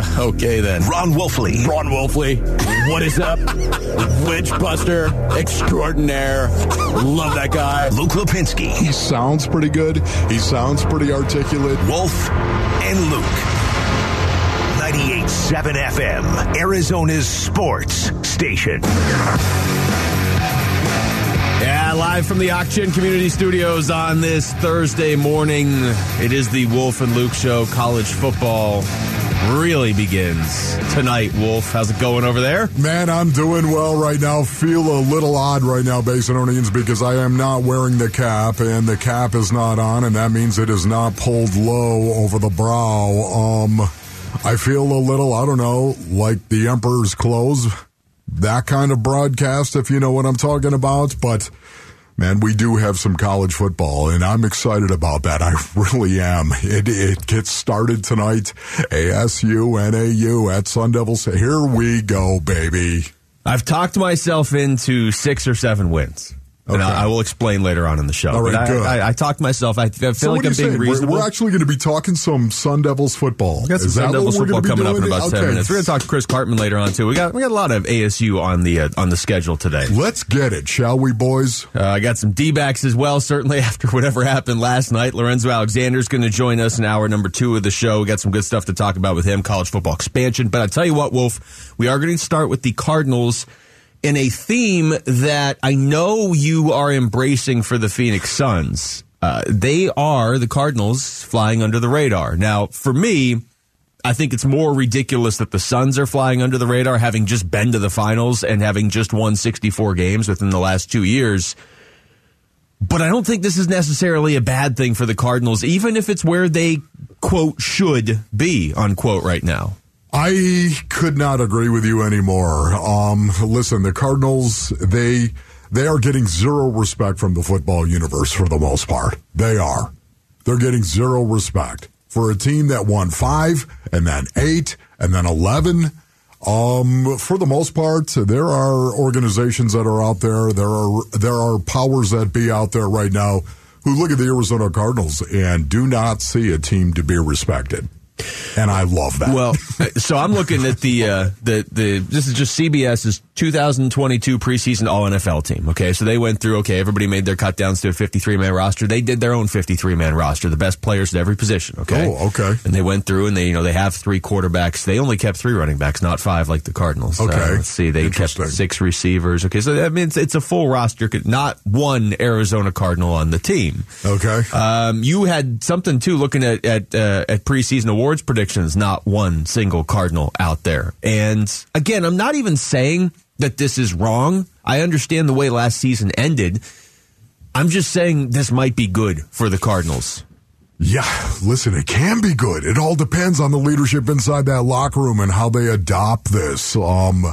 Okay then. Ron Wolfley. Ron Wolfley. What is up? Witchbuster extraordinaire. Love that guy. Luke Lapinski. He sounds pretty good. He sounds pretty articulate. Wolf and Luke. 98.7 FM, Arizona's sports station. Yeah, live from the Auction Community Studios on this Thursday morning. It is the Wolf and Luke Show. College football really begins tonight. Wolf, how's it going over there? Man, I'm doing well right now. Feel a little odd right now, Basinonians, because I am not wearing the cap, and the cap is not on, and that means it is not pulled low over the brow. Um, I feel a little, I don't know, like the Emperor's clothes. That kind of broadcast, if you know what I'm talking about. But man, we do have some college football, and I'm excited about that. I really am. It it gets started tonight. ASU, NAU at Sun Devils. Here we go, baby. I've talked myself into six or seven wins. And I, I will explain later on in the show. All right, But I, good. I, I talked myself. I, feel So like I'm being saying? We're, reasonable. we're actually going to be talking some Sun Devils football. We got some Is Sun Devils football coming up in about ten minutes. We're going to talk to Chris Karpman later on too. We got we got a lot of ASU on the uh, on the schedule today. Let's get it, shall we, boys? Uh, I got some D backs as well. Certainly after whatever happened last night, Lorenzo Alexander's going to join us in hour number two of the show. We got some good stuff to talk about with him, college football expansion. But I tell you what, Wolf, we are going to start with the Cardinals in a theme that I know you are embracing for the Phoenix Suns. Uh, they are the Cardinals flying under the radar. Now, for me, I think it's more ridiculous that the Suns are flying under the radar, having just been to the finals and having just won 64 games within the last two years. But I don't think this is necessarily a bad thing for the Cardinals, even if it's where they, quote, should be, unquote, right now. I could not agree with you anymore. Um, listen, the Cardinals, they they are getting zero respect from the football universe for the most part. They are. They're getting zero respect for a team that won five and then eight and then eleven. Um, for the most part, there are organizations that are out there. There are there are powers that be out there right now who look at the Arizona Cardinals and do not see a team to be respected. And I love that. Well, so I'm looking at the uh, the the this is just CBS's 2022 preseason All NFL team. Okay, so they went through. Okay, everybody made their cut downs to a 53 man roster. They did their own 53 man roster, the best players at every position. Okay, Oh, okay. And they went through and they you know they have three quarterbacks. They only kept three running backs, not five like the Cardinals. Uh, Okay. let's see, they kept six receivers. Okay, so I mean it's, it's a full roster, not one Arizona Cardinal on the team. Okay. Um, you had something too looking at at, uh, at preseason awards predictions. Not one single Cardinal out there. And again, I'm not even saying that this is wrong. I understand the way last season ended. I'm just saying this might be good for the Cardinals. Yeah, listen, it can be good. It all depends on the leadership inside that locker room and how they adopt this. Um,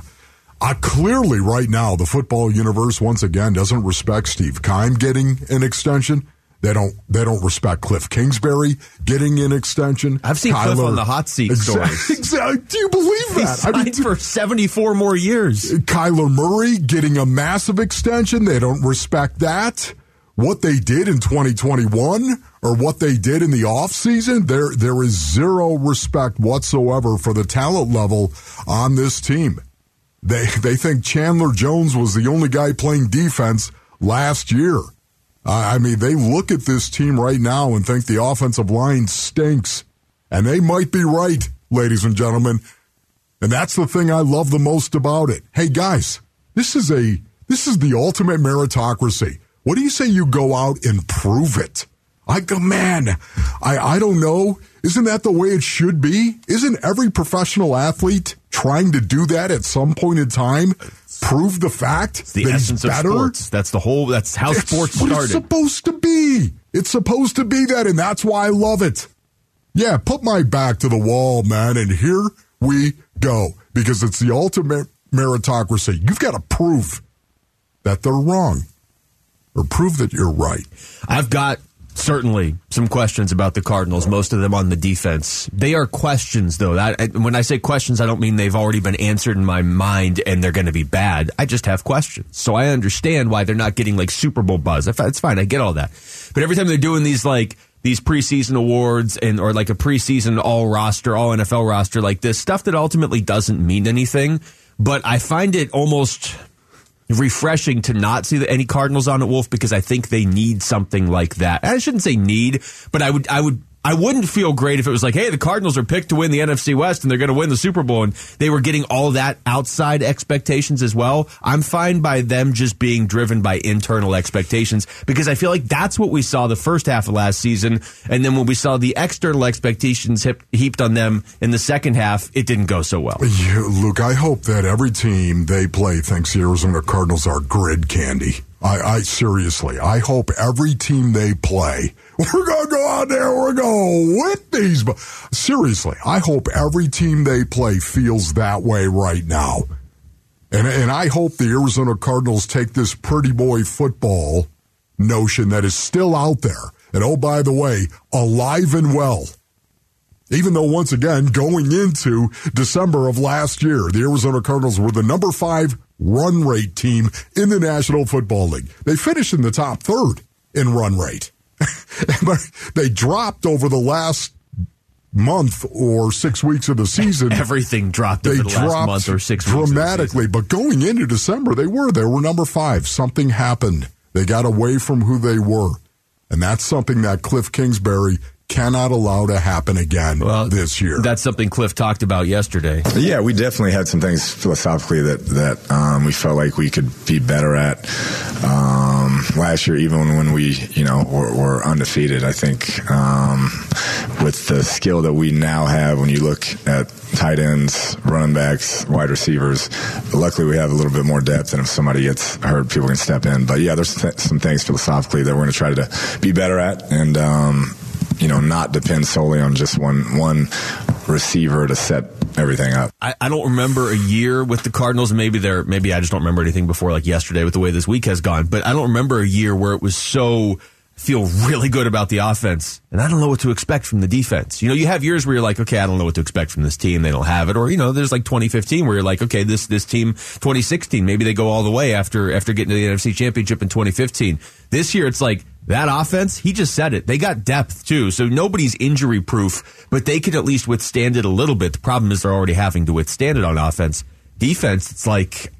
clearly, right now, the football universe once again doesn't respect Steve Keim getting an extension. They don't. They don't respect Cliff Kingsbury getting an extension. I've seen Cliff on the hot seat. Exactly. Do you believe that? I mean, for 74 more years. Kyler Murray getting a massive extension. They don't respect that. What they did in 2021 or what they did in the offseason, there there is zero respect whatsoever for the talent level on this team. They they think Chandler Jones was the only guy playing defense last year. I mean, they look at this team right now and think the offensive line stinks. And they might be right, ladies and gentlemen. And that's the thing I love the most about it. Hey guys, this is a this is the ultimate meritocracy. What do you say you go out and prove it? I go, man, I, I don't know. Isn't that the way it should be? Isn't every professional athlete trying to do that at some point in time? Prove the fact It's the that essence he's of sports. That's the whole. That's how sports what started. it's supposed to be. It's supposed to be that, and that's why I love it. Yeah, put my back to the wall, man, and here we go. Because it's the ultimate meritocracy. You've got to prove that they're wrong or prove that you're right. I've got certainly some questions about the Cardinals. Most of them on the defense. They are questions, though. That when I say questions, I don't mean they've already been answered in my mind and they're going to be bad. I just have questions, so I understand why they're not getting like Super Bowl buzz. It's fine. I get all that, but every time they're doing these like these preseason awards and or like a preseason all roster, all NFL roster like this stuff that ultimately doesn't mean anything. But I find it almost refreshing to not see any Cardinals on it, Wolf, because I think they need something like that. I shouldn't say need, but I would I would I wouldn't feel great if it was like, hey, the Cardinals are picked to win the NFC West and they're going to win the Super Bowl, and they were getting all that outside expectations as well. I'm fine by them just being driven by internal expectations because I feel like that's what we saw the first half of last season, and then when we saw the external expectations heaped on them in the second half, it didn't go so well. Yeah, Luke, I hope that every team they play thinks the Arizona Cardinals are grid candy. I, I seriously, I hope every team they play, we're gonna go out there, we're gonna whip these. But seriously, I hope every team they play feels that way right now. And and I hope the Arizona Cardinals take this pretty boy football notion that is still out there. And oh, by the way, alive and well. Even though, once again, going into December of last year, the Arizona Cardinals were the number five run rate team in the National Football League. They finished in the top third in run rate. but they dropped over the last month or six weeks of the season. Everything dropped they over the dropped last month or six dramatically. But going into December, they were they were number five. Something happened. They got away from who they were, and that's something that Cliff Kingsbury cannot allow to happen again well, this year. That's something Cliff talked about yesterday. Yeah, we definitely had some things philosophically that that um, we felt like we could be better at um, last year, even when we you know were, were undefeated. I think um, with the skill that we now have, when you look at tight ends, running backs, wide receivers. Luckily, we have a little bit more depth, and if somebody gets hurt, people can step in. But yeah, there's th- some things philosophically that we're going to try to be better at, and um, you know, not depend solely on just one one receiver to set everything up. I, I don't remember a year with the Cardinals. Maybe they're maybe I just don't remember anything before like yesterday with the way this week has gone. But I don't remember a year where it was so feel really good about the offense and I don't know what to expect from the defense. You know, you have years where you're like, okay, I don't know what to expect from this team. They don't have it. Or, you know, there's like 2015 where you're like, okay, this, this team, 2016, maybe they go all the way after, after getting to the NFC championship in 2015. This year, it's like, that offense, he just said it. They got depth too, so nobody's injury proof, but they could at least withstand it a little bit. The problem is they're already having to withstand it on offense. Defense, it's like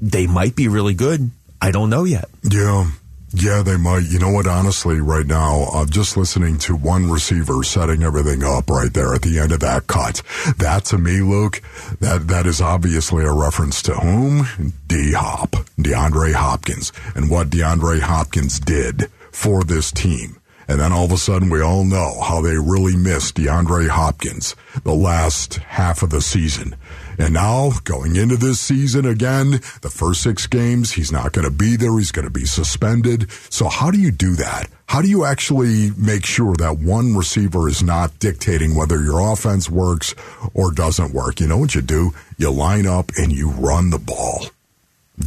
they might be really good. I don't know yet. Yeah. Yeah, they might. You know what? Honestly, right now, I'm uh, just listening to one receiver setting everything up right there at the end of that cut. That to me, Luke, that that is obviously a reference to whom? D Hop, DeAndre Hopkins, and what DeAndre Hopkins did for this team. And then all of a sudden, we all know how they really missed DeAndre Hopkins the last half of the season. And now, going into this season again, the first six games, he's not going to be there. He's going to be suspended. So, how do you do that? How do you actually make sure that one receiver is not dictating whether your offense works or doesn't work? You know what you do? You line up and you run the ball.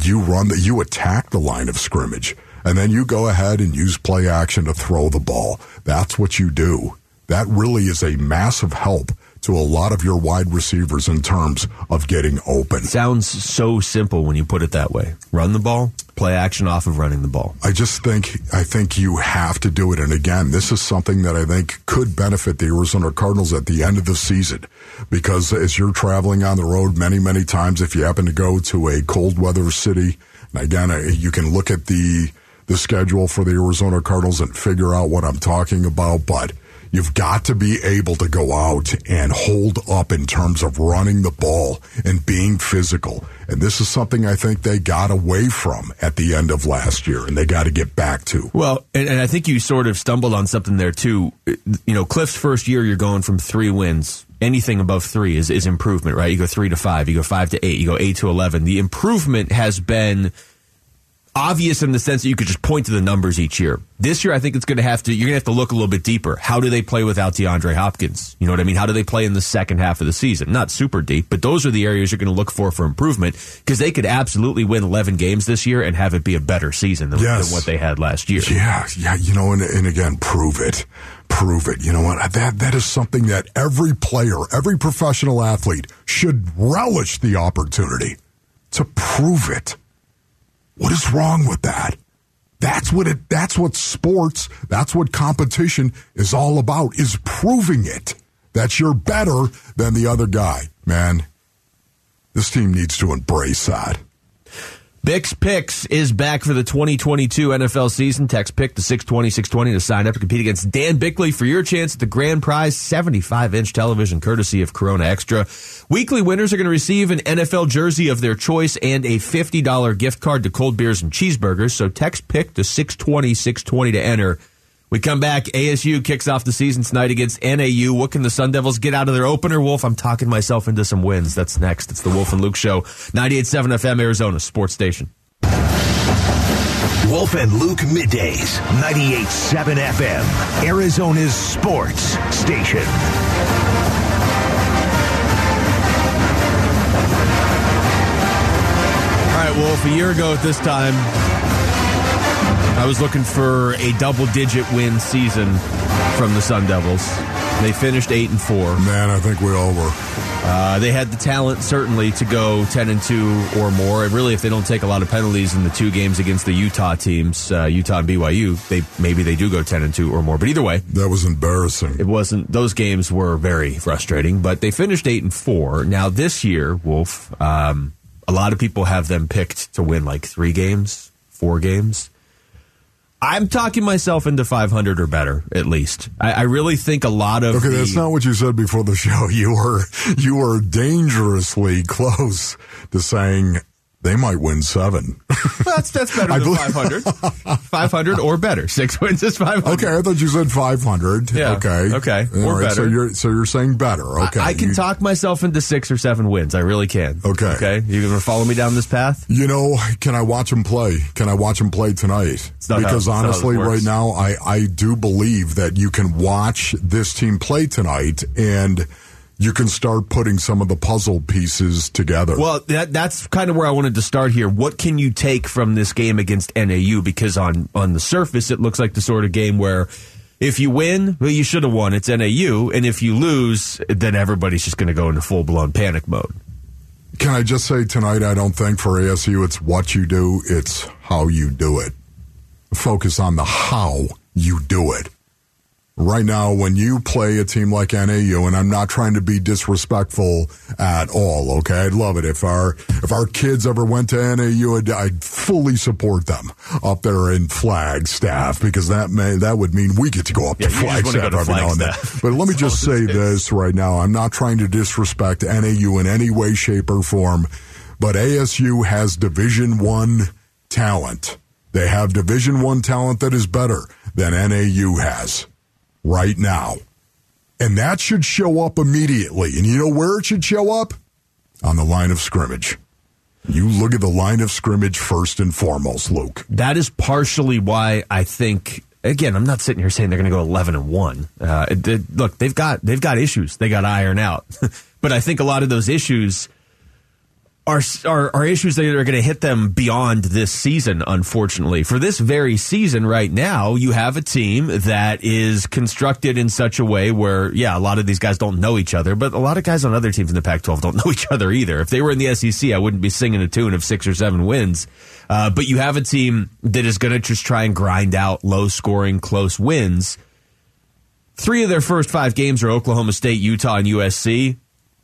You run the, you attack the line of scrimmage and then you go ahead and use play action to throw the ball. That's what you do. That really is a massive help to a lot of your wide receivers in terms of getting open. Sounds so simple when you put it that way. Run the ball, play action off of running the ball. I just think I think you have to do it. And again, this is something that I think could benefit the Arizona Cardinals at the end of the season. Because as you're traveling on the road many, many times, if you happen to go to a cold weather city, and again, uh, you can look at the the schedule for the Arizona Cardinals and figure out what I'm talking about, but you've got to be able to go out and hold up in terms of running the ball and being physical. And this is something I think they got away from at the end of last year and they got to get back to. Well, and, and I think you sort of stumbled on something there too. You know, Cliff's first year, you're going from three wins anything above three is, is improvement, right? You go three to five, you go five to eight, you go eight to 11. The improvement has been obvious in the sense that you could just point to the numbers each year. This year, I think it's going to have to, you're going to have to look a little bit deeper. How do they play without DeAndre Hopkins? You know what I mean? How do they play in the second half of the season? Not super deep, but those are the areas you're going to look for for improvement because they could absolutely win 11 games this year and have it be a better season than, yes. than what they had last year. Yeah. Yeah. You know, and, and again, prove it. Prove it. You know what? That, that is something that every player, every professional athlete should relish the opportunity to prove it what is wrong with that? That's what it that's what sports, that's what competition is all about is proving it that you're better than the other guy. Man, this team needs to embrace that. Bick's Picks is back for the 2022 NFL season. Text pick to 620 620 to sign up and compete against Dan Bickley for your chance at the grand prize 75 inch television courtesy of Corona Extra. Weekly winners are going to receive an NFL jersey of their choice and a $50 gift card to cold beers and cheeseburgers. So text pick to 620 620 to enter. We come back. ASU kicks off the season tonight against NAU. What can the Sun Devils get out of their opener? Wolf, I'm talking myself into some wins. That's next. It's the Wolf and Luke Show, 98.7 FM, Arizona Sports Station. Wolf and Luke middays, 98.7 FM, Arizona's sports station. All right, Wolf, a year ago at this time, I was looking for a double digit win season from the Sun Devils. They finished 8 and 4. Man, I think we all were. Uh, they had the talent certainly to go 10 and 2 or more. And really, if they don't take a lot of penalties in the two games against the Utah teams, uh, Utah and BYU, they maybe they do go 10 and 2 or more. But either way, That was embarrassing. it wasn't. Those games were very frustrating. But they finished 8 and 4. Now this year, Wolf, um, a lot of people have them picked to win like three games, four games. I'm talking myself into 500 or better, at least. I, I really think a lot of Okay, the- that's not what you said before the show. You were you were dangerously close to saying they might win seven. That's that's better than believe- 500. 500 or better. Six wins is 500. Okay, I thought you said five hundred. Yeah, Okay. okay, All or right, So better. you're so you're saying better. Okay. I, I can You- talk myself into six or seven wins. I really can. Okay. Okay. You going to follow me down this path? You know, can I watch him play? Can I watch him play tonight? Because how honestly, right now, I, I do believe that you can watch this team play tonight and you can start putting some of the puzzle pieces together. Well, that that's kind of where I wanted to start here. What can you take from this game against NAU? Because on on the surface, it looks like the sort of game where if you win, well, you should have won. It's NAU, and if you lose, then everybody's just going to go into full blown panic mode. Can I just say tonight, I don't think for ASU it's what you do, it's how you do it. Focus on the how you do it. Right now, when you play a team like NAU, and I'm not trying to be disrespectful at all, okay? I'd love it if our if our kids ever went to NAU, I'd, I'd fully support them up there in Flagstaff because that may that would mean we get to go up Yeah, to you just wanna go Flagstaff every now and then. But let me just say this right now. I'm not trying to disrespect NAU in any way, shape, or form, but ASU has Division One talent. They have Division One talent that is better than NAU has right now. And that should show up immediately. And you know where it should show up? On the line of scrimmage. You look at the line of scrimmage first and foremost, Luke. that is partially why I think. Again, I'm not sitting here saying they're going to go 11 and one. Uh, it- it- look, they've got they've got issues they got to iron out, but I think a lot of those issues are are, are issues that are going to hit them beyond this season. Unfortunately, for this very season, right now, you have a team that is constructed in such a way where, yeah, a lot of these guys don't know each other, but a lot of guys on other teams in the Pac-12 don't know each other either. If they were in the SEC, I wouldn't be singing a tune of six or seven wins. Uh, but you have a team that is going to just try and grind out low-scoring, close wins. Three of their first five games are Oklahoma State, Utah, and USC.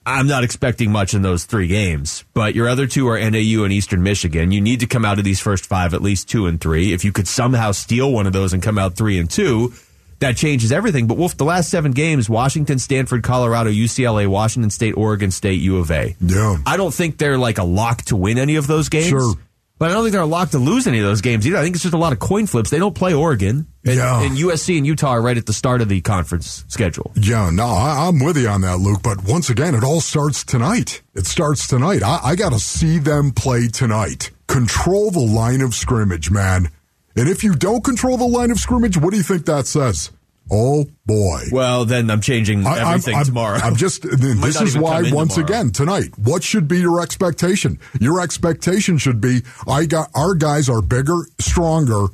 I'm not expecting much in those three games, but your other two are NAU and Eastern Michigan. You need to come out of these first five at least two and three. If you could somehow steal one of those and come out three and two, that changes everything. But Wolf, the last seven games: Washington, Stanford, Colorado, UCLA, Washington State, Oregon State, U of A. Yeah. I don't think they're like a lock to win any of those games. Sure. But I don't think they're locked to lose any of those games either. I think it's just a lot of coin flips. They don't play Oregon. And, Yeah. and USC and Utah are right at the start of the conference schedule. Yeah, no, I, I'm with you on that, Luke. But once again, it all starts tonight. It starts tonight. I, I got to see them play tonight. Control the line of scrimmage, man. And if you don't control the line of scrimmage, what do you think that says? Oh boy. Well, then I'm changing I- everything I'm, tomorrow. I'm just. This is why, once tomorrow. again, tonight, what should be your expectation? Your expectation should be: I got our guys are bigger, stronger,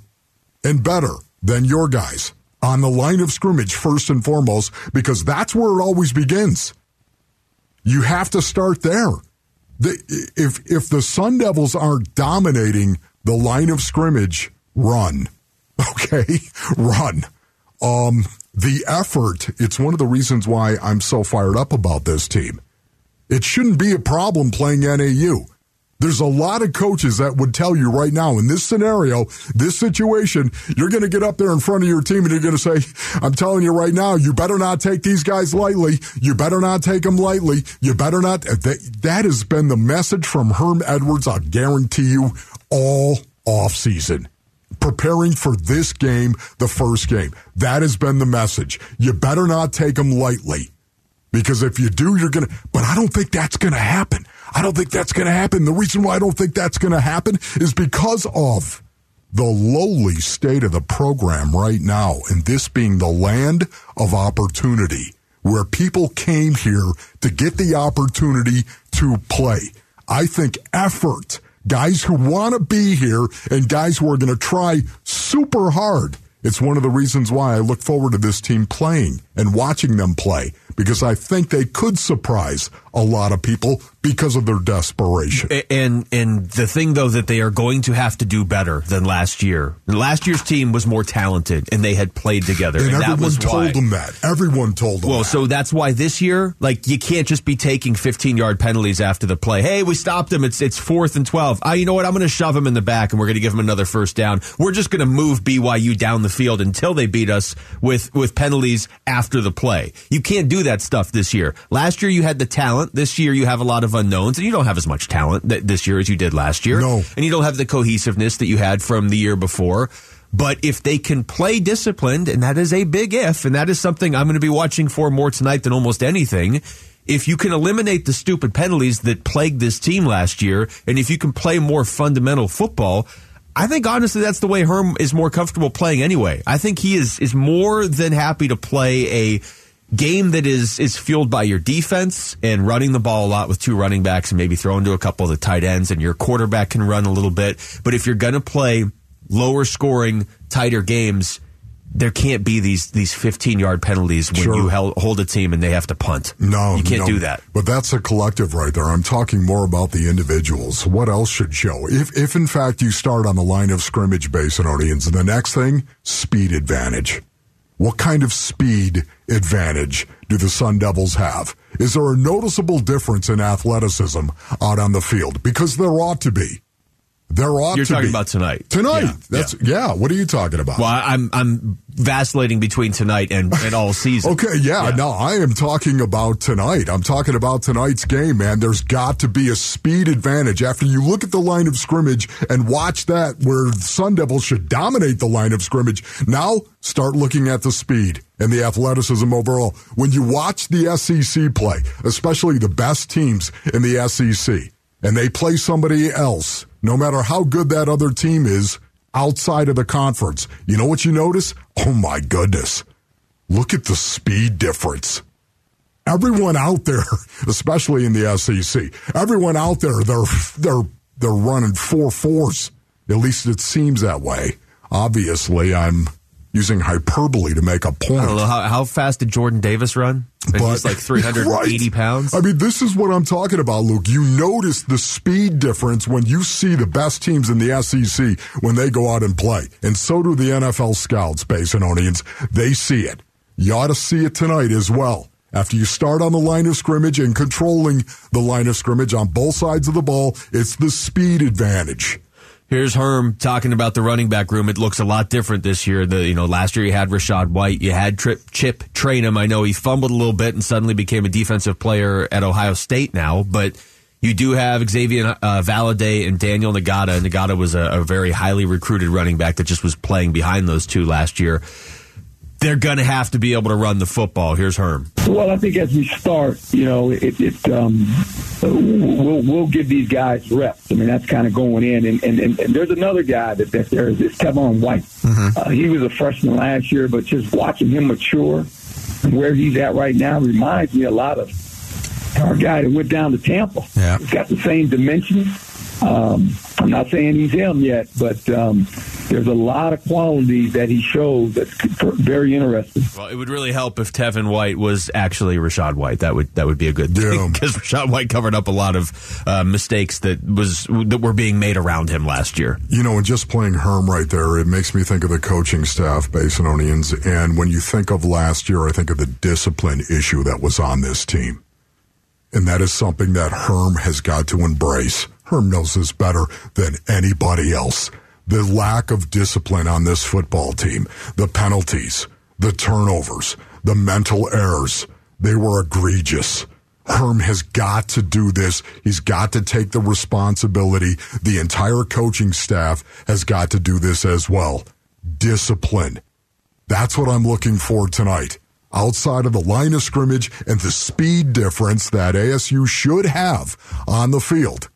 and better than your guys on the line of scrimmage first and foremost, because that's where it always begins. You have to start there. The, if if the Sun Devils aren't dominating the line of scrimmage run. Okay, run. Um, the effort, it's one of the reasons why I'm so fired up about this team. It shouldn't be a problem playing NAU. There's a lot of coaches that would tell you right now in this scenario, this situation, you're going to get up there in front of your team and you're going to say, I'm telling you right now, you better not take these guys lightly. You better not take them lightly. You better not. That, that has been the message from Herm Edwards, I guarantee you, all off season preparing for this game, the first game. That has been the message. You better not take them lightly because if you do, you're going to, but I don't think that's going to happen. I don't think that's going to happen. The reason why I don't think that's going to happen is because of the lowly state of the program right now, and this being the land of opportunity, where people came here to get the opportunity to play. I think effort, guys who want to be here, and guys who are going to try super hard. It's one of the reasons why I look forward to this team playing and watching them play because I think they could surprise a lot of people because of their desperation. And and the thing though that they are going to have to do better than last year. Last year's team was more talented and they had played together. And, and everyone told why. them that. Everyone told them. Well, that. so that's why this year, like you can't just be taking 15 yard penalties after the play. Hey, we stopped them. It's it's fourth and 12. Ah, you know what? I'm going to shove them in the back and we're going to give them another first down. We're just going to move BYU down the field until they beat us with with penalties after the play. You can't do that stuff this year. Last year you had the talent. This year you have a lot of unknowns, and you don't have as much talent th- this year as you did last year. No. And you don't have the cohesiveness that you had from the year before. But if they can play disciplined, and that is a big if, and that is something I'm going to be watching for more tonight than almost anything. If you can eliminate the stupid penalties that plagued this team last year, and if you can play more fundamental football, I think honestly that's the way Herm is more comfortable playing anyway. I think he is is more than happy to play a game that is is fueled by your defense and running the ball a lot with two running backs and maybe throwing to a couple of the tight ends and your quarterback can run a little bit. But if you're going to play lower scoring, tighter games, there can't be these these 15 yard penalties when Sure. you held, hold a team and they have to punt. No, you can't no. do that. But that's a collective right there. I'm talking more about the individuals. What else should show? If, if in fact you start on the line of scrimmage, Basinonians, and audience, the next thing, speed advantage. What kind of speed advantage do the Sun Devils have? Is there a noticeable difference in athleticism out on the field? Because there ought to be. There ought You're to talking be. about tonight. Tonight. Yeah, That's yeah. What are you talking about? Well, I'm I'm vacillating between tonight and, and all season. Okay, yeah, no, I am talking about tonight. I'm talking about tonight's game, man. There's got to be a speed advantage. After you look at the line of scrimmage and watch that where the Sun Devils should dominate the line of scrimmage, now start looking at the speed and the athleticism overall. When you watch the SEC play, especially the best teams in the SEC, and they play somebody else, no matter how good that other team is outside of the conference, you know what you notice? Oh my goodness. Look at the speed difference. Everyone out there, especially in the SEC, everyone out there, they're they're they're running four fours. At least it seems that way. Obviously, I'm using hyperbole to make a point. Know how, how fast did Jordan Davis run? And he's like 380 Right. pounds. I mean, this is what I'm talking about, Luke. You notice the speed difference when you see the best teams in the SEC when they go out and play. And so do the NFL scouts, Basinonians. They see it. You ought to see it tonight as well. After you start on the line of scrimmage and controlling the line of scrimmage on both sides of the ball, it's the speed advantage. Here's Herm talking about the running back room. It looks a lot different this year. The you know last year you had Rachaad White, you had Trip, Chip Trayanum. I know he fumbled a little bit and suddenly became a defensive player at Ohio State now, but you do have Xavier uh, Valladay and Daniyel Ngata. Ngata was a, a very highly recruited running back that just was playing behind those two last year. They're going to have to be able to run the football. Here's Herm. Well, I think as we start, you know, it, it um, we'll we'll give these guys reps. I mean, that's kind of going in, and and, and, and there's another guy that that's there is Tevon White. Uh, he was a freshman last year, but just watching him mature and where he's at right now reminds me a lot of our guy that went down to Tampa. Yeah. He's got the same dimensions. Um, I'm not saying he's him yet, but um, there's a lot of qualities that he shows that's very interesting. Well, it would really help if Tevin White was actually Rachaad White. That would that would be a good thing because Rachaad White covered up a lot of uh, mistakes that was that were being made around him last year. You know, and just playing Herm right there, it makes me think of the coaching staff, Basinonians. And when you think of last year, I think of the discipline issue that was on this team. And that is something that Herm has got to embrace. Herm knows this better than anybody else. The lack of discipline on this football team, the penalties, the turnovers, the mental errors, they were egregious. Herm has got to do this. He's got to take the responsibility. The entire coaching staff has got to do this as well. Discipline. That's what I'm looking for tonight outside of the line of scrimmage and the speed difference that ASU should have on the field.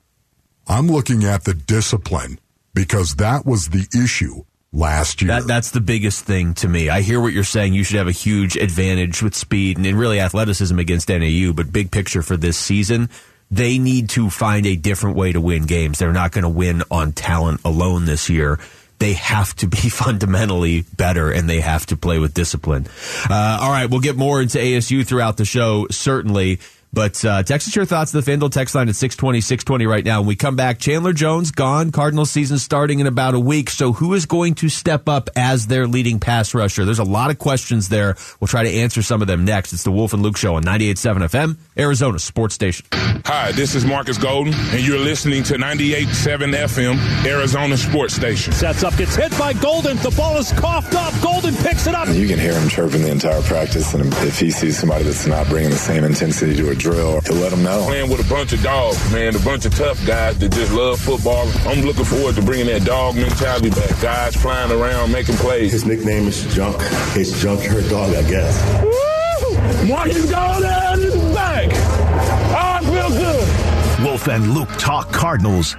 I'm looking at the discipline because that was the issue last year. That, that's the biggest thing to me. I hear what you're saying. You should have a huge advantage with speed and, and really athleticism against NAU, but big picture for this season, they need to find a different way to win games. They're not going to win on talent alone this year they have to be fundamentally better and they have to play with discipline. Uh, all right, we'll get more into ASU throughout the show, certainly. But uh, text us your thoughts to the FanDuel text line at 620, 620 right now. When we come back, Chandler Jones gone. Cardinals season starting in about a week. So who is going to step up as their leading pass rusher? There's a lot of questions there. We'll try to answer some of them next. It's the Wolf and Luke Show on 98.7 FM, Arizona Sports Station. Hi, this is Marcus Golden, and you're listening to 98.7 FM, Arizona Sports Station. Sets up, gets hit by Golden. The ball is coughed up. Golden picks it up. You can hear him chirping the entire practice, and if he sees somebody that's not bringing the same intensity to a drill to let them know. Playing with a bunch of dogs, man, a bunch of tough guys that just love football. I'm looking forward to bringing that dog mentality back. Guys flying around, making plays. His nickname is Junk. It's Junk Hurt Dog, I guess. Woo! Marcus Golden is back. I feel good. Wolf and Luke talk Cardinals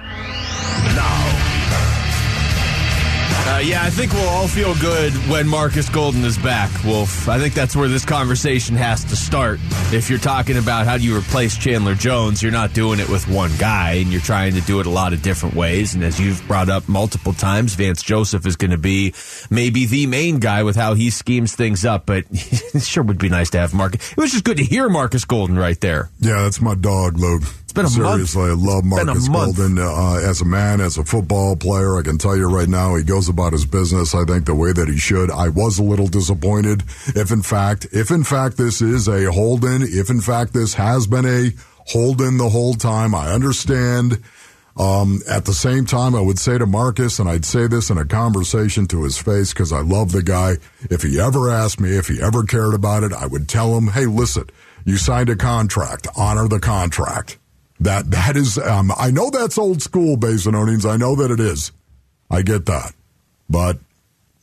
now. Uh, yeah, I think we'll all feel good when Marcus Golden is back, Wolf. I think that's where this conversation has to start. If you're talking about how do you replace Chandler Jones, you're not doing it with one guy, and you're trying to do it a lot of different ways. And as you've brought up multiple times, Vance Joseph is going to be maybe the main guy with how he schemes things up, but it sure would be nice to have Marcus. It was just good to hear Marcus Golden right there. Yeah, that's my dog, Luke. It's been a Seriously, month. I love Marcus Golden uh, as a man, as a football player. I can tell you right now, he goes about his business. I think the way that he should. I was a little disappointed if, in fact, if in fact this is a hold-in, if in fact this has been a hold-in the whole time. I understand. Um, at the same time, I would say to Marcus, and I'd say this in a conversation to his face because I love the guy. If he ever asked me, if he ever cared about it, I would tell him, "Hey, listen, you signed a contract. Honor the contract." That that is, um, I know that's old school, Basinonians. I know that it is. I get that, but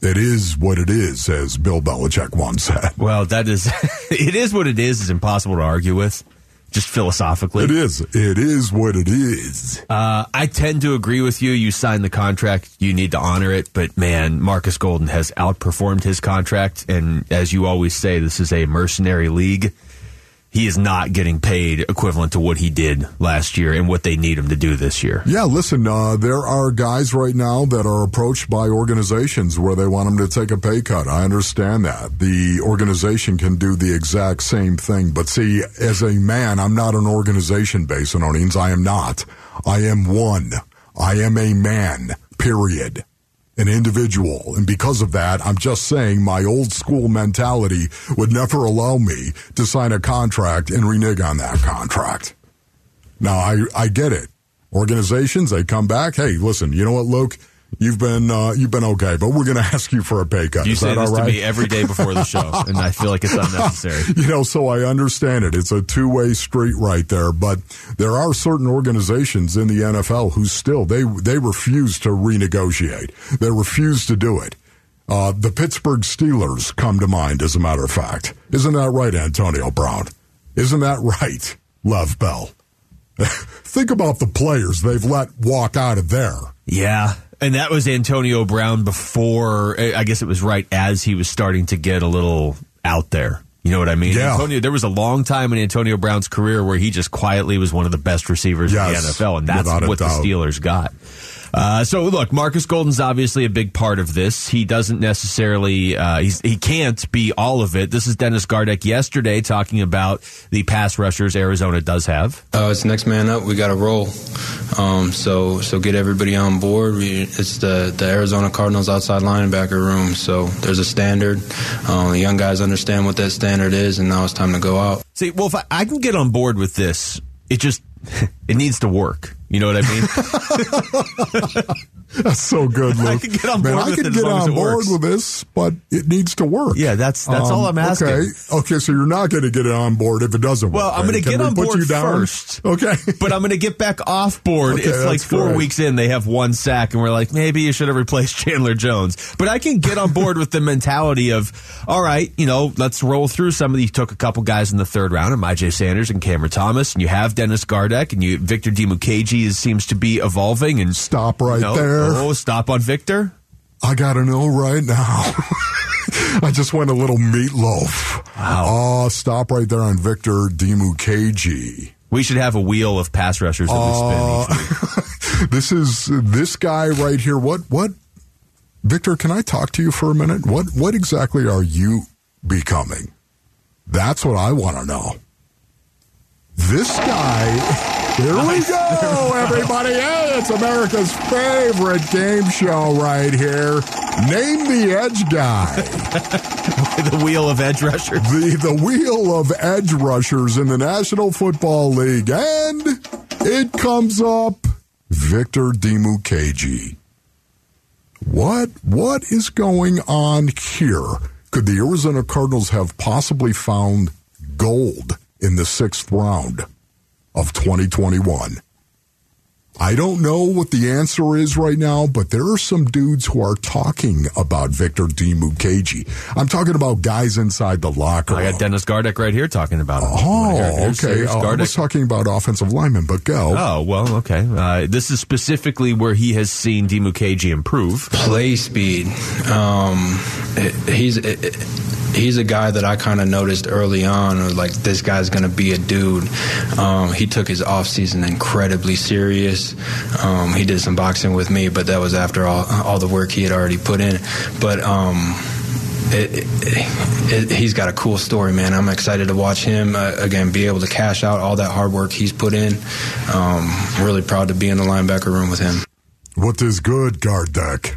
it is what it is, as Bill Belichick once said. Well, that is, it is what it is. It's impossible to argue with, just philosophically. It is. It is what it is. Uh, I tend to agree with you. You signed the contract, you need to honor it. But man, Marcus Golden has outperformed his contract, and as you always say, this is a mercenary league he is not getting paid equivalent to what he did last year and what they need him to do this year. Yeah, listen, uh, there are guys right now that are approached by organizations where they want them to take a pay cut. I understand that. The organization can do the exact same thing. But see, as a man, I'm not an organization based on earnings. I am not. I am one. I am a man, period an individual. And because of that, I'm just saying my old school mentality would never allow me to sign a contract and renege on that contract. Now, I, I get it. Organizations, they come back. Hey, listen, you know what, Luke? You've been uh, you've been okay, but we're going to ask you for a pay cut. You Is say that this all right? to me every day before the show, and I feel like it's unnecessary. you know, so I understand it. It's a two way street right there, but there are certain organizations in the NFL who still they they refuse to renegotiate. They refuse to do it. Uh, the Pittsburgh Steelers come to mind, as a matter of fact. Isn't that right, Antonio Brown? Isn't that right, Lev Bell? Think about the players they've let walk out of there. Yeah. And that was Antonio Brown before, I guess it was right as he was starting to get a little out there. You know what I mean? Yeah. Antonio, there was a long time in Antonio Brown's career where he just quietly was one of the best receivers Yes, in the NFL, and that's what the. Steelers got. Uh, so look, Marcus Golden's obviously a big part of this. He doesn't necessarily, uh, he's, he can't be all of it. This is Dennis Gardeck yesterday talking about the pass rushers Arizona does have. Uh, it's next man up. We got to roll. Um, so so get everybody on board. We, it's the the Arizona Cardinals outside linebacker room. So there's a standard. Um, the young guys understand what that standard is, and now it's time to go out. See, well, if I, I can get on board with this, it just it needs to work. You know what I mean? That's so good, Luke. I could get on board Man, I with could it get on board with this, but it needs to work. Yeah, that's- that's all I'm um, asking. Okay, okay, so you're not going to get it on board if it doesn't Well, work. Well, I'm going right? to get on board you down? first. Okay. but I'm going to get back off board Okay, if like four great. weeks in they have one sack and we're like, maybe you should have replaced Chandler Jones. But I can get on board with the mentality of, all right, you know, let's roll through some of these. Took a couple guys in the third round, and Jay Sanders and Cameron Thomas, and you have Dennis Gardeck, and you Victor Dimukeje is, seems to be evolving. And Stop right no, there. Oh, stop on Victor. I got to know right now. I just went a little meatloaf. Wow. Oh, stop right there on Victor Dimukeje. We should have a wheel of pass rushers that Uh, we spin. each. This is this guy right here. What what Victor, can I talk to you for a minute? What what exactly are you becoming? That's what I want to know. This guy, here we go, everybody. Hey, it's America's favorite game show right here. Name the edge guy. the wheel of edge rushers. the the wheel of edge rushers in the National Football League, and it comes up Victor Dimukeje. What what is going on here? Could the Arizona Cardinals have possibly found gold in the sixth round of 2021? I don't know what the answer is right now, but there are some dudes who are talking about Victor Dimukeje. I'm talking about guys inside the locker room. I got Dennis Gardeck right here talking about him. Oh, Here's- okay. here's Uh, I was talking about offensive linemen, but go. Oh well, okay. Uh, this is specifically where he has seen Dimukeje improve. play speed. Um, he's he's a guy that I kind of noticed early on. Like this guy's going to be a dude. Um, he took his off season incredibly serious. Um, he did some boxing with me, but that was after all all the work he had already put in. But um, it, it, it, he's got a cool story, man. I'm excited to watch him uh, again be able to cash out all that hard work he's put in. Um, really proud to be in the linebacker room with him. What is good, Gardeck?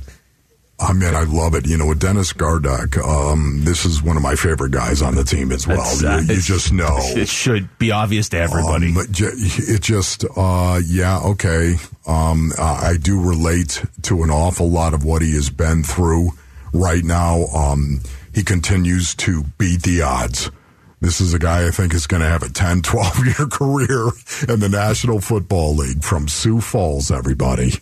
I mean, I love it. You know, with Dennis Gardeck, um, this is one of my favorite guys on the team as well. Uh, you, you just know. It should be obvious to everybody. Um, but it just, uh, yeah, okay. Um, I I do relate to an awful lot of what he has been through right now. Um, he continues to beat the odds. This is a guy I think is going to have a 10, 12 year career in the National Football League from Sioux Falls, everybody.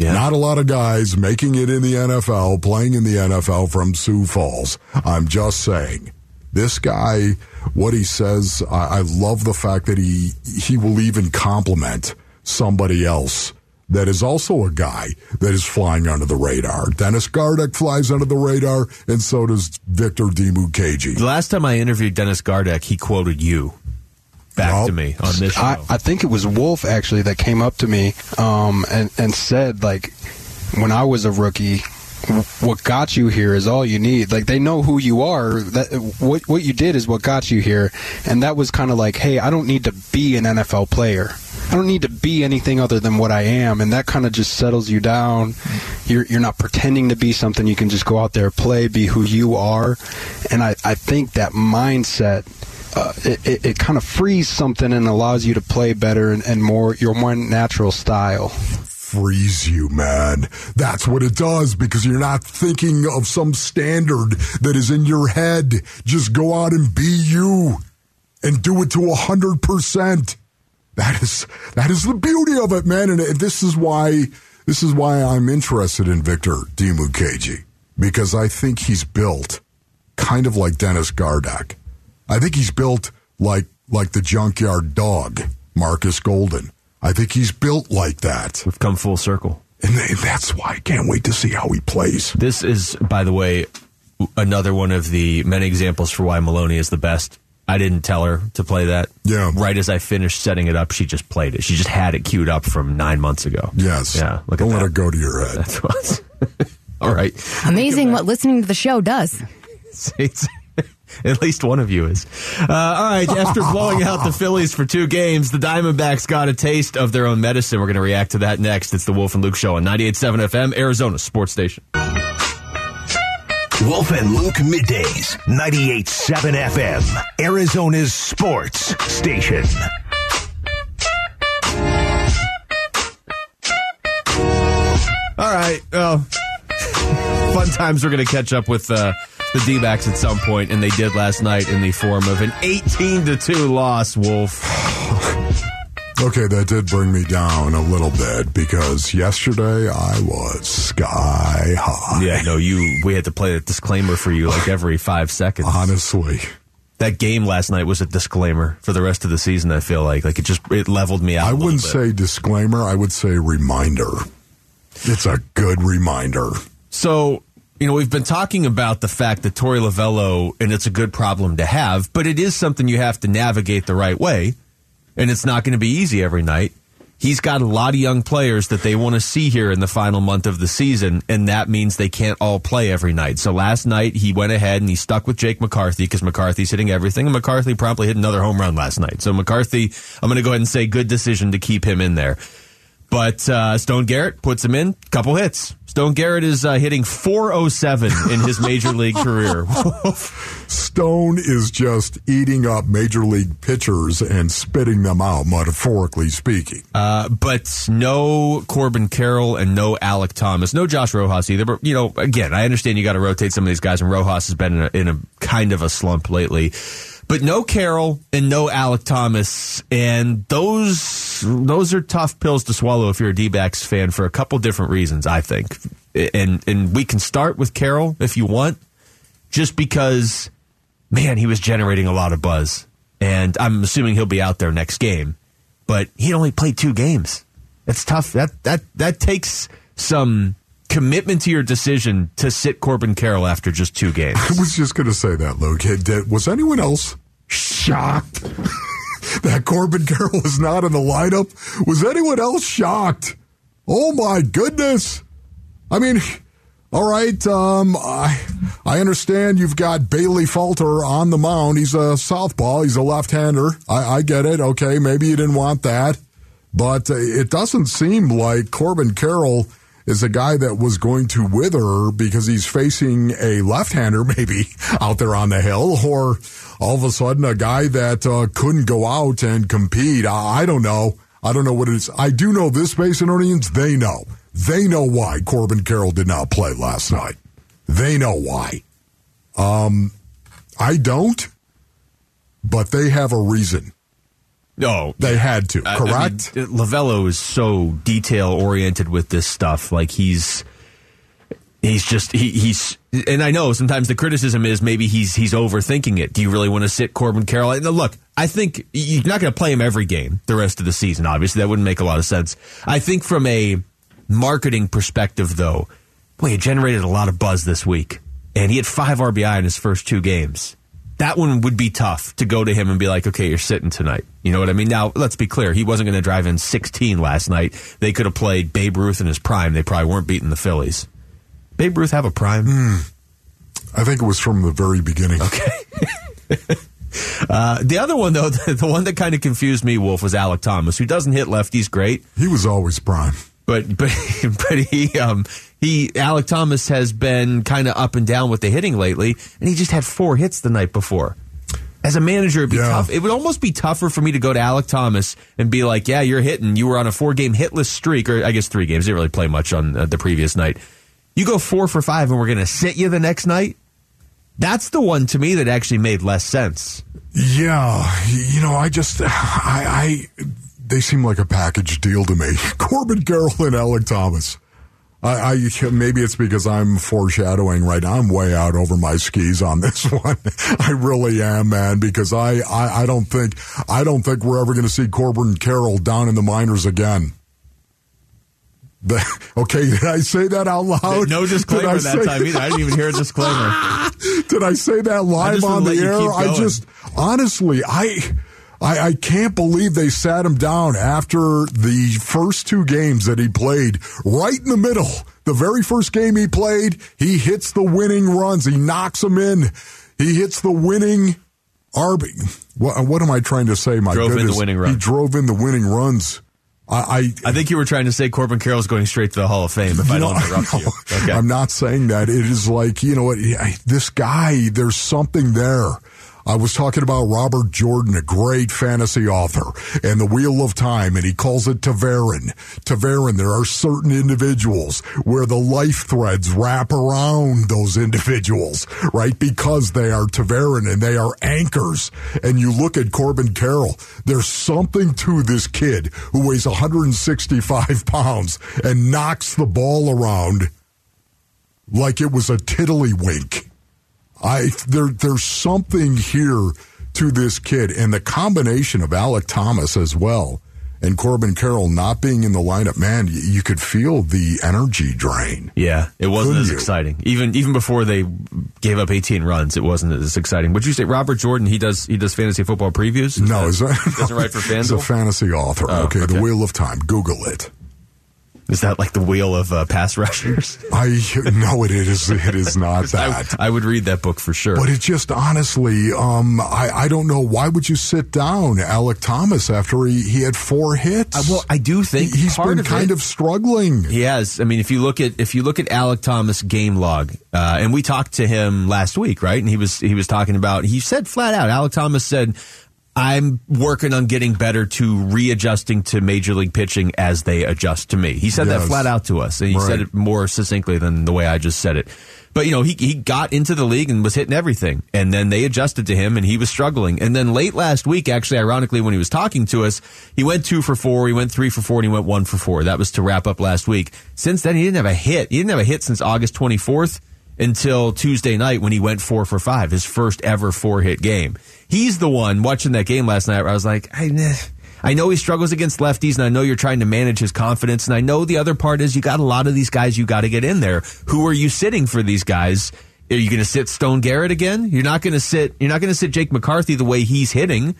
Yeah. Not a lot of guys making it in the NFL, playing in the NFL from Sioux Falls. I'm just saying. This guy, what he says, I, I love the fact that he he will even compliment somebody else that is also a guy that is flying under the radar. Dennis Gardeck flies under the radar, and so does Victor Dimukeje. the last time I interviewed Dennis Gardeck, he quoted you back Nope. to me on this show. I, I think it was Wolf actually that came up to me um, and and said like when I was a rookie, what got you here is all you need. Like they know who you are. That what what you did is what got you here, and that was kind of like, hey, I don't need to be an NFL player. I don't need to be anything other than what I am, and that kind of just settles you down. You're you're not pretending to be something. You can just go out there, play, be who you are, and I I think that mindset uh, it, it, kind of frees something and allows you to play better and, and more your more natural style. frees you, man. That's what it does because you're not thinking of some standard that is in your head. Just go out and be you and do it to a hundred percent. That is that is the beauty of it, man. And this is why this is why I'm interested in Victor Dimukeje because I think he's built kind of like Dennis Gardeck. I think he's built like like the junkyard dog, Marcus Golden. I think he's built like that. We've come full circle. And, and that's why I can't wait to see how he plays. This is, by the way, another one of the many examples for why Maloney is the best I didn't tell her to play that. Yeah. Right as I finished setting it up, she just played it. She just had it queued up from nine months ago. Yes. Yeah. Look Don't at let that. it go to your head. That's what. All right. Amazing what listening to the show does. At least one of you is. Uh, all right. After blowing out the Phillies for two games, the Diamondbacks got a taste of their own medicine. We're going to react to that next. It's the Wolf and Luke Show on 98.7 FM, Arizona Sports Station. Wolf and Luke middays, 98.7 FM, Arizona's sports station. All right. Well, fun times we're going to catch up with uh, the D backs at some point, and they did last night in the form of an 18 to 2 loss, Wolf. Okay, that did bring me down a little bit because yesterday I was sky high. Yeah, no, you. We had to play a disclaimer for you like every five seconds. Honestly. That game last night was a disclaimer for the rest of the season. I feel like like it just it leveled me out. I wouldn't say disclaimer, I would say reminder. It's a good reminder. So, you know, we've been talking about the fact that Torey Lovullo, and it's a good problem to have, but it is something you have to navigate the right way, and it's not going to be easy every night. He's got a lot of young players that they want to see here in the final month of the season, and that means they can't all play every night. So last night he went ahead and he stuck with Jake McCarthy because McCarthy's hitting everything, and McCarthy promptly hit another home run last night. So McCarthy, I'm going to go ahead and say good decision to keep him in there. But uh, Stone Garrett puts him in, couple hits. Stone Garrett is uh, hitting 407 in his major league career. Stone is just eating up major league pitchers and spitting them out, metaphorically speaking. Uh, but no Corbin Carroll and no Alek Thomas, no Josh Rojas either. But you know, again, I understand you got to rotate some of these guys, and Rojas has been in a, in a kind of a slump lately. But no Carroll and no Alek Thomas, and those those are tough pills to swallow if you're a D-backs fan for a couple different reasons. I think, and and we can start with Carroll if you want, just because, man, he was generating a lot of buzz, and I'm assuming he'll be out there next game but he only played two games. That's tough. That that that takes some commitment to your decision to sit Corbin Carroll after just two games. I was just going to say that, Luke. Was anyone else shocked that Corbin Carroll was not in the lineup? Was anyone else shocked? Oh my goodness! I mean, all right. Um, I I understand you've got Bailey Falter on the mound. He's a southpaw. He's a left-hander. I, I get it. Okay, maybe you didn't want that, but uh, it doesn't seem like Corbin Carroll is a guy that was going to wither because he's facing a left-hander maybe out there on the hill or all of a sudden a guy that uh, couldn't go out and compete. I, I don't know. I don't know what it is. I do know this Basin audience, they know. They know why Corbin Carroll did not play last night. They know why. Um, I don't, but they have a reason. No, They had to, I- I correct? mean, Lovullo is so detail oriented with this stuff. Like he's he's just he, he's and I know sometimes the criticism is maybe he's he's overthinking it. Do you really want to sit Corbin Carroll? And look, I think you're not going to play him every game the rest of the season. Obviously, that wouldn't make a lot of sense. I think from a marketing perspective, though, boy, he generated a lot of buzz this week, and he had five RBI in his first two games. That one would be tough to go to him and be like, okay, you're sitting tonight. You know what I mean? Now, let's be clear. He wasn't going to drive in 16 last night. They could have played Babe Ruth in his prime. They probably weren't beating the Phillies. Babe Ruth have a prime? I think it was from the very beginning. Okay. Uh, the other one, though, the one that kind of confused me, Wolf, was Alek Thomas, who doesn't hit lefties great. He was always prime. But but but he um he Alek Thomas has been kind of up and down with the hitting lately, and he just had four hits the night before. As a manager, it'd be Yeah. tough. It would almost be tougher for me to go to Alek Thomas and be like, "Yeah, you're hitting. You were on a four game hitless streak, or I guess three games. Didn't really play much on uh, the previous night. You go four for five, and we're going to sit you the next night." That's the one to me that actually made less sense. Yeah, you know, I just, I, I, they seem like a package deal to me. Corbin Carroll and Alek Thomas. I, I maybe it's because I'm foreshadowing right now. I'm way out over my skis on this one. I really am, man, because I, I, I don't think I don't think we're ever going to see Corbin Carroll down in the minors again. The, okay, did I say that out loud? No disclaimer that say, time either. I didn't even hear a disclaimer. did I say that live on the air? I just honestly, I. I, I, can't believe they sat him down after the first two games that he played right in the middle. The very first game he played, he hits the winning runs. He knocks them in. He hits the winning Arby. What, what am I trying to say? My drove goodness. in the winning runs. He drove in the winning runs. I, I, I think you were trying to say Corbin Carroll's going straight to the Hall of Fame. If I don't interrupt you, okay. I'm not saying that. It is like you know what? This guy, there's something there. I was talking about Robert Jordan, a great fantasy author, and the Wheel of Time, and he calls it Ta'veren. Ta'veren, there are certain individuals where the life threads wrap around those individuals, right? Because they are Ta'veren and they are anchors. And you look at Corbin Carroll, there's something to this kid who weighs 165 pounds and knocks the ball around like it was a tiddlywink I there there's something here to this kid, and the combination of Alek Thomas as well and Corbin Carroll not being in the lineup, man, you, you could feel the energy drain. Yeah, it wasn't Couldn't as you? exciting. Even even before they gave up 18 runs, it wasn't as exciting. Would you say Robert Jordan? He does he does fantasy football previews. Is no, that, is that, doesn't write for FanDuel. He's a fantasy author. Oh, okay, okay, the Wheel of Time. Google it. Is that like the wheel of uh, pass rushers? I no, it is. It is not that. I, I, would read that book for sure. But it just honestly, um, I, I don't know why would you sit down Alek Thomas after he, he had four hits. Uh, well, I do think he, has been of kind it, of struggling. He has. I mean, if you look at if you look at Alek Thomas game log, uh, and we talked to him last week, right? And he was he was talking about. He said flat out, Alek Thomas said I'm working on getting better to readjusting to major league pitching as they adjust to me. He said yes. that flat out to us, and he right. said it more succinctly than the way I just said it. But you know, he he got into the league and was hitting everything, and then they adjusted to him, and he was struggling. And then late last week, actually, ironically, when he was talking to us, he went two for four, he went three for four, and he went one for four. That was to wrap up last week. Since then, he didn't have a hit. He didn't have a hit since August 24th until Tuesday night when he went four for five, his first ever four hit game. He's the one watching that game last night I was like, I, I know he struggles against lefties and I know you're trying to manage his confidence. And I know the other part is you got a lot of these guys you got to get in there. Who are you sitting for these guys? Are you going to sit Stone Garrett again? You're not going to sit, you're not going to sit Jake McCarthy the way he's hitting.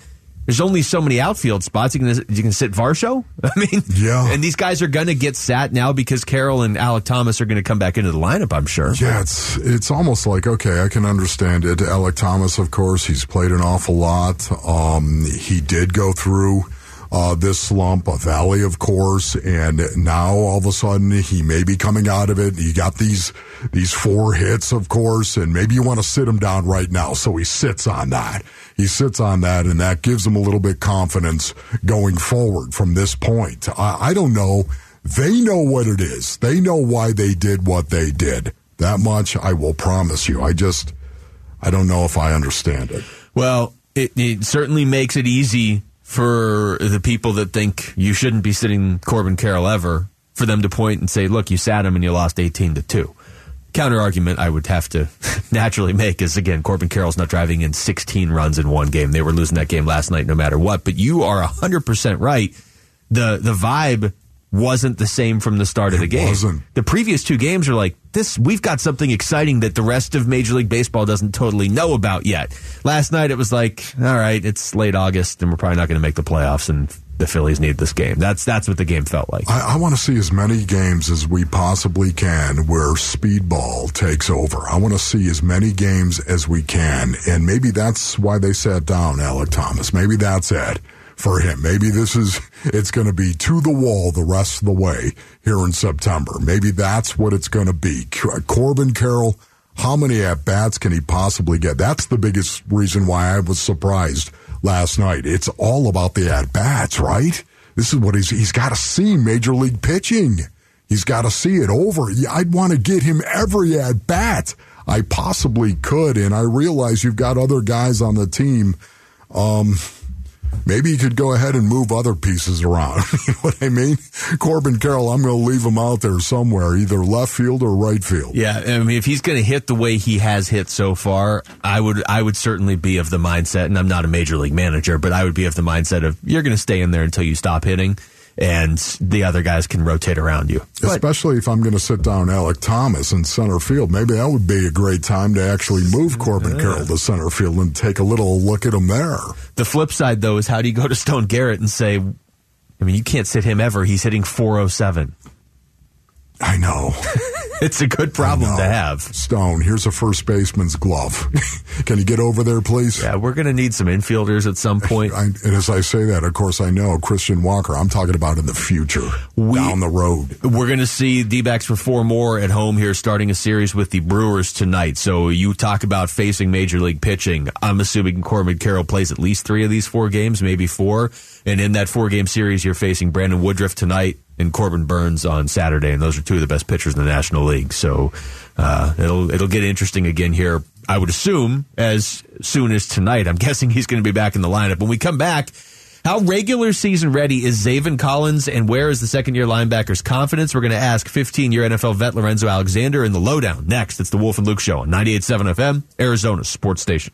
There's only so many outfield spots. You can you can sit Varsho. I mean, yeah. And these guys are going to get sat now because Carroll and Alek Thomas are going to come back into the lineup. I'm sure. Yeah, it's it's almost like okay, I can understand it. Alek Thomas, of course, he's played an awful lot. Um, he did go through uh, this slump, a valley, of course, and now all of a sudden he may be coming out of it. He got these these four hits, of course, and maybe you want to sit him down right now, so he sits on that. He sits on that, and that gives him a little bit confidence going forward from this point. I, I don't know. They know what it is. They know why they did what they did. That much I will promise you. I just I don't know if I understand it. Well, it, it certainly makes it easy for the people that think you shouldn't be sitting Corbin Carroll ever, for them to point and say, look, you sat him and you lost 18 to 2. Counter argument I would have to naturally make is again, Corbin Carroll's not driving in 16 runs in one game. They were losing that game last night no matter what. But you are 100% right. The, the vibe wasn't the same from the start of the game. Wasn't. The previous two games are like this. We've got something exciting that the rest of Major League Baseball doesn't totally know about yet. Last night it was like, all right, it's late August and we're probably not going to make the playoffs, and the Phillies need this game. That's that's what the game felt like. I, I want to see as many games as we possibly can where speedball takes over. I want to see as many games as we can, and maybe that's why they sat down Alek Thomas. Maybe that's it for him. Maybe this is, it's going to be to the wall the rest of the way here in September. Maybe that's what it's going to be. Corbin Carroll, how many at bats can he possibly get? That's the biggest reason why I was surprised last night. It's all about the at bats, right? This is what he's, he's got to see major league pitching. He's got to see it over. I'd want to get him every at bat I possibly could. And I realize you've got other guys on the team. Um, maybe you could go ahead and move other pieces around. you know what I mean? Corbin Carroll, I'm going to leave him out there somewhere, either left field or right field. Yeah, I mean, if he's going to hit the way he has hit so far, I would, I would certainly be of the mindset, and I'm not a major league manager, but I would be of the mindset of you're going to stay in there until you stop hitting. And the other guys can rotate around you. But Especially if I'm going to sit down Alek Thomas in center field. Maybe that would be a great time to actually move Corbin Carroll to center field and take a little look at him there. the flip side, though, is how do you go to Stone Garrett and say, I mean, you can't sit him ever. He's hitting 407. I know. It's a good problem to have. Stone, here's a first baseman's glove. Can you get over there, please? Yeah, we're going to need some infielders at some point. I, and as I say that, of course, I know Christian Walker. I'm talking about in the future, down the road. We're going to see D backs for four more at home here, starting a series with the Brewers tonight. So you talk about facing major league pitching. I'm assuming Corbin Carroll plays at least three of these four games, maybe four. And in that four game series, you're facing Brandon Woodruff tonight and Corbin Burnes on Saturday, and those are two of the best pitchers in the National League. So uh, it'll it'll get interesting again here. I would assume as soon as tonight. I'm guessing he's going to be back in the lineup when we come back. How regular season ready is Zaven Collins, and where is the second year linebacker's confidence? We're going to ask 15 year NFL vet Lorenzo Alexander in the lowdown. Next, it's the Wolf and Luke Show on 98.7 FM, Arizona Sports Station.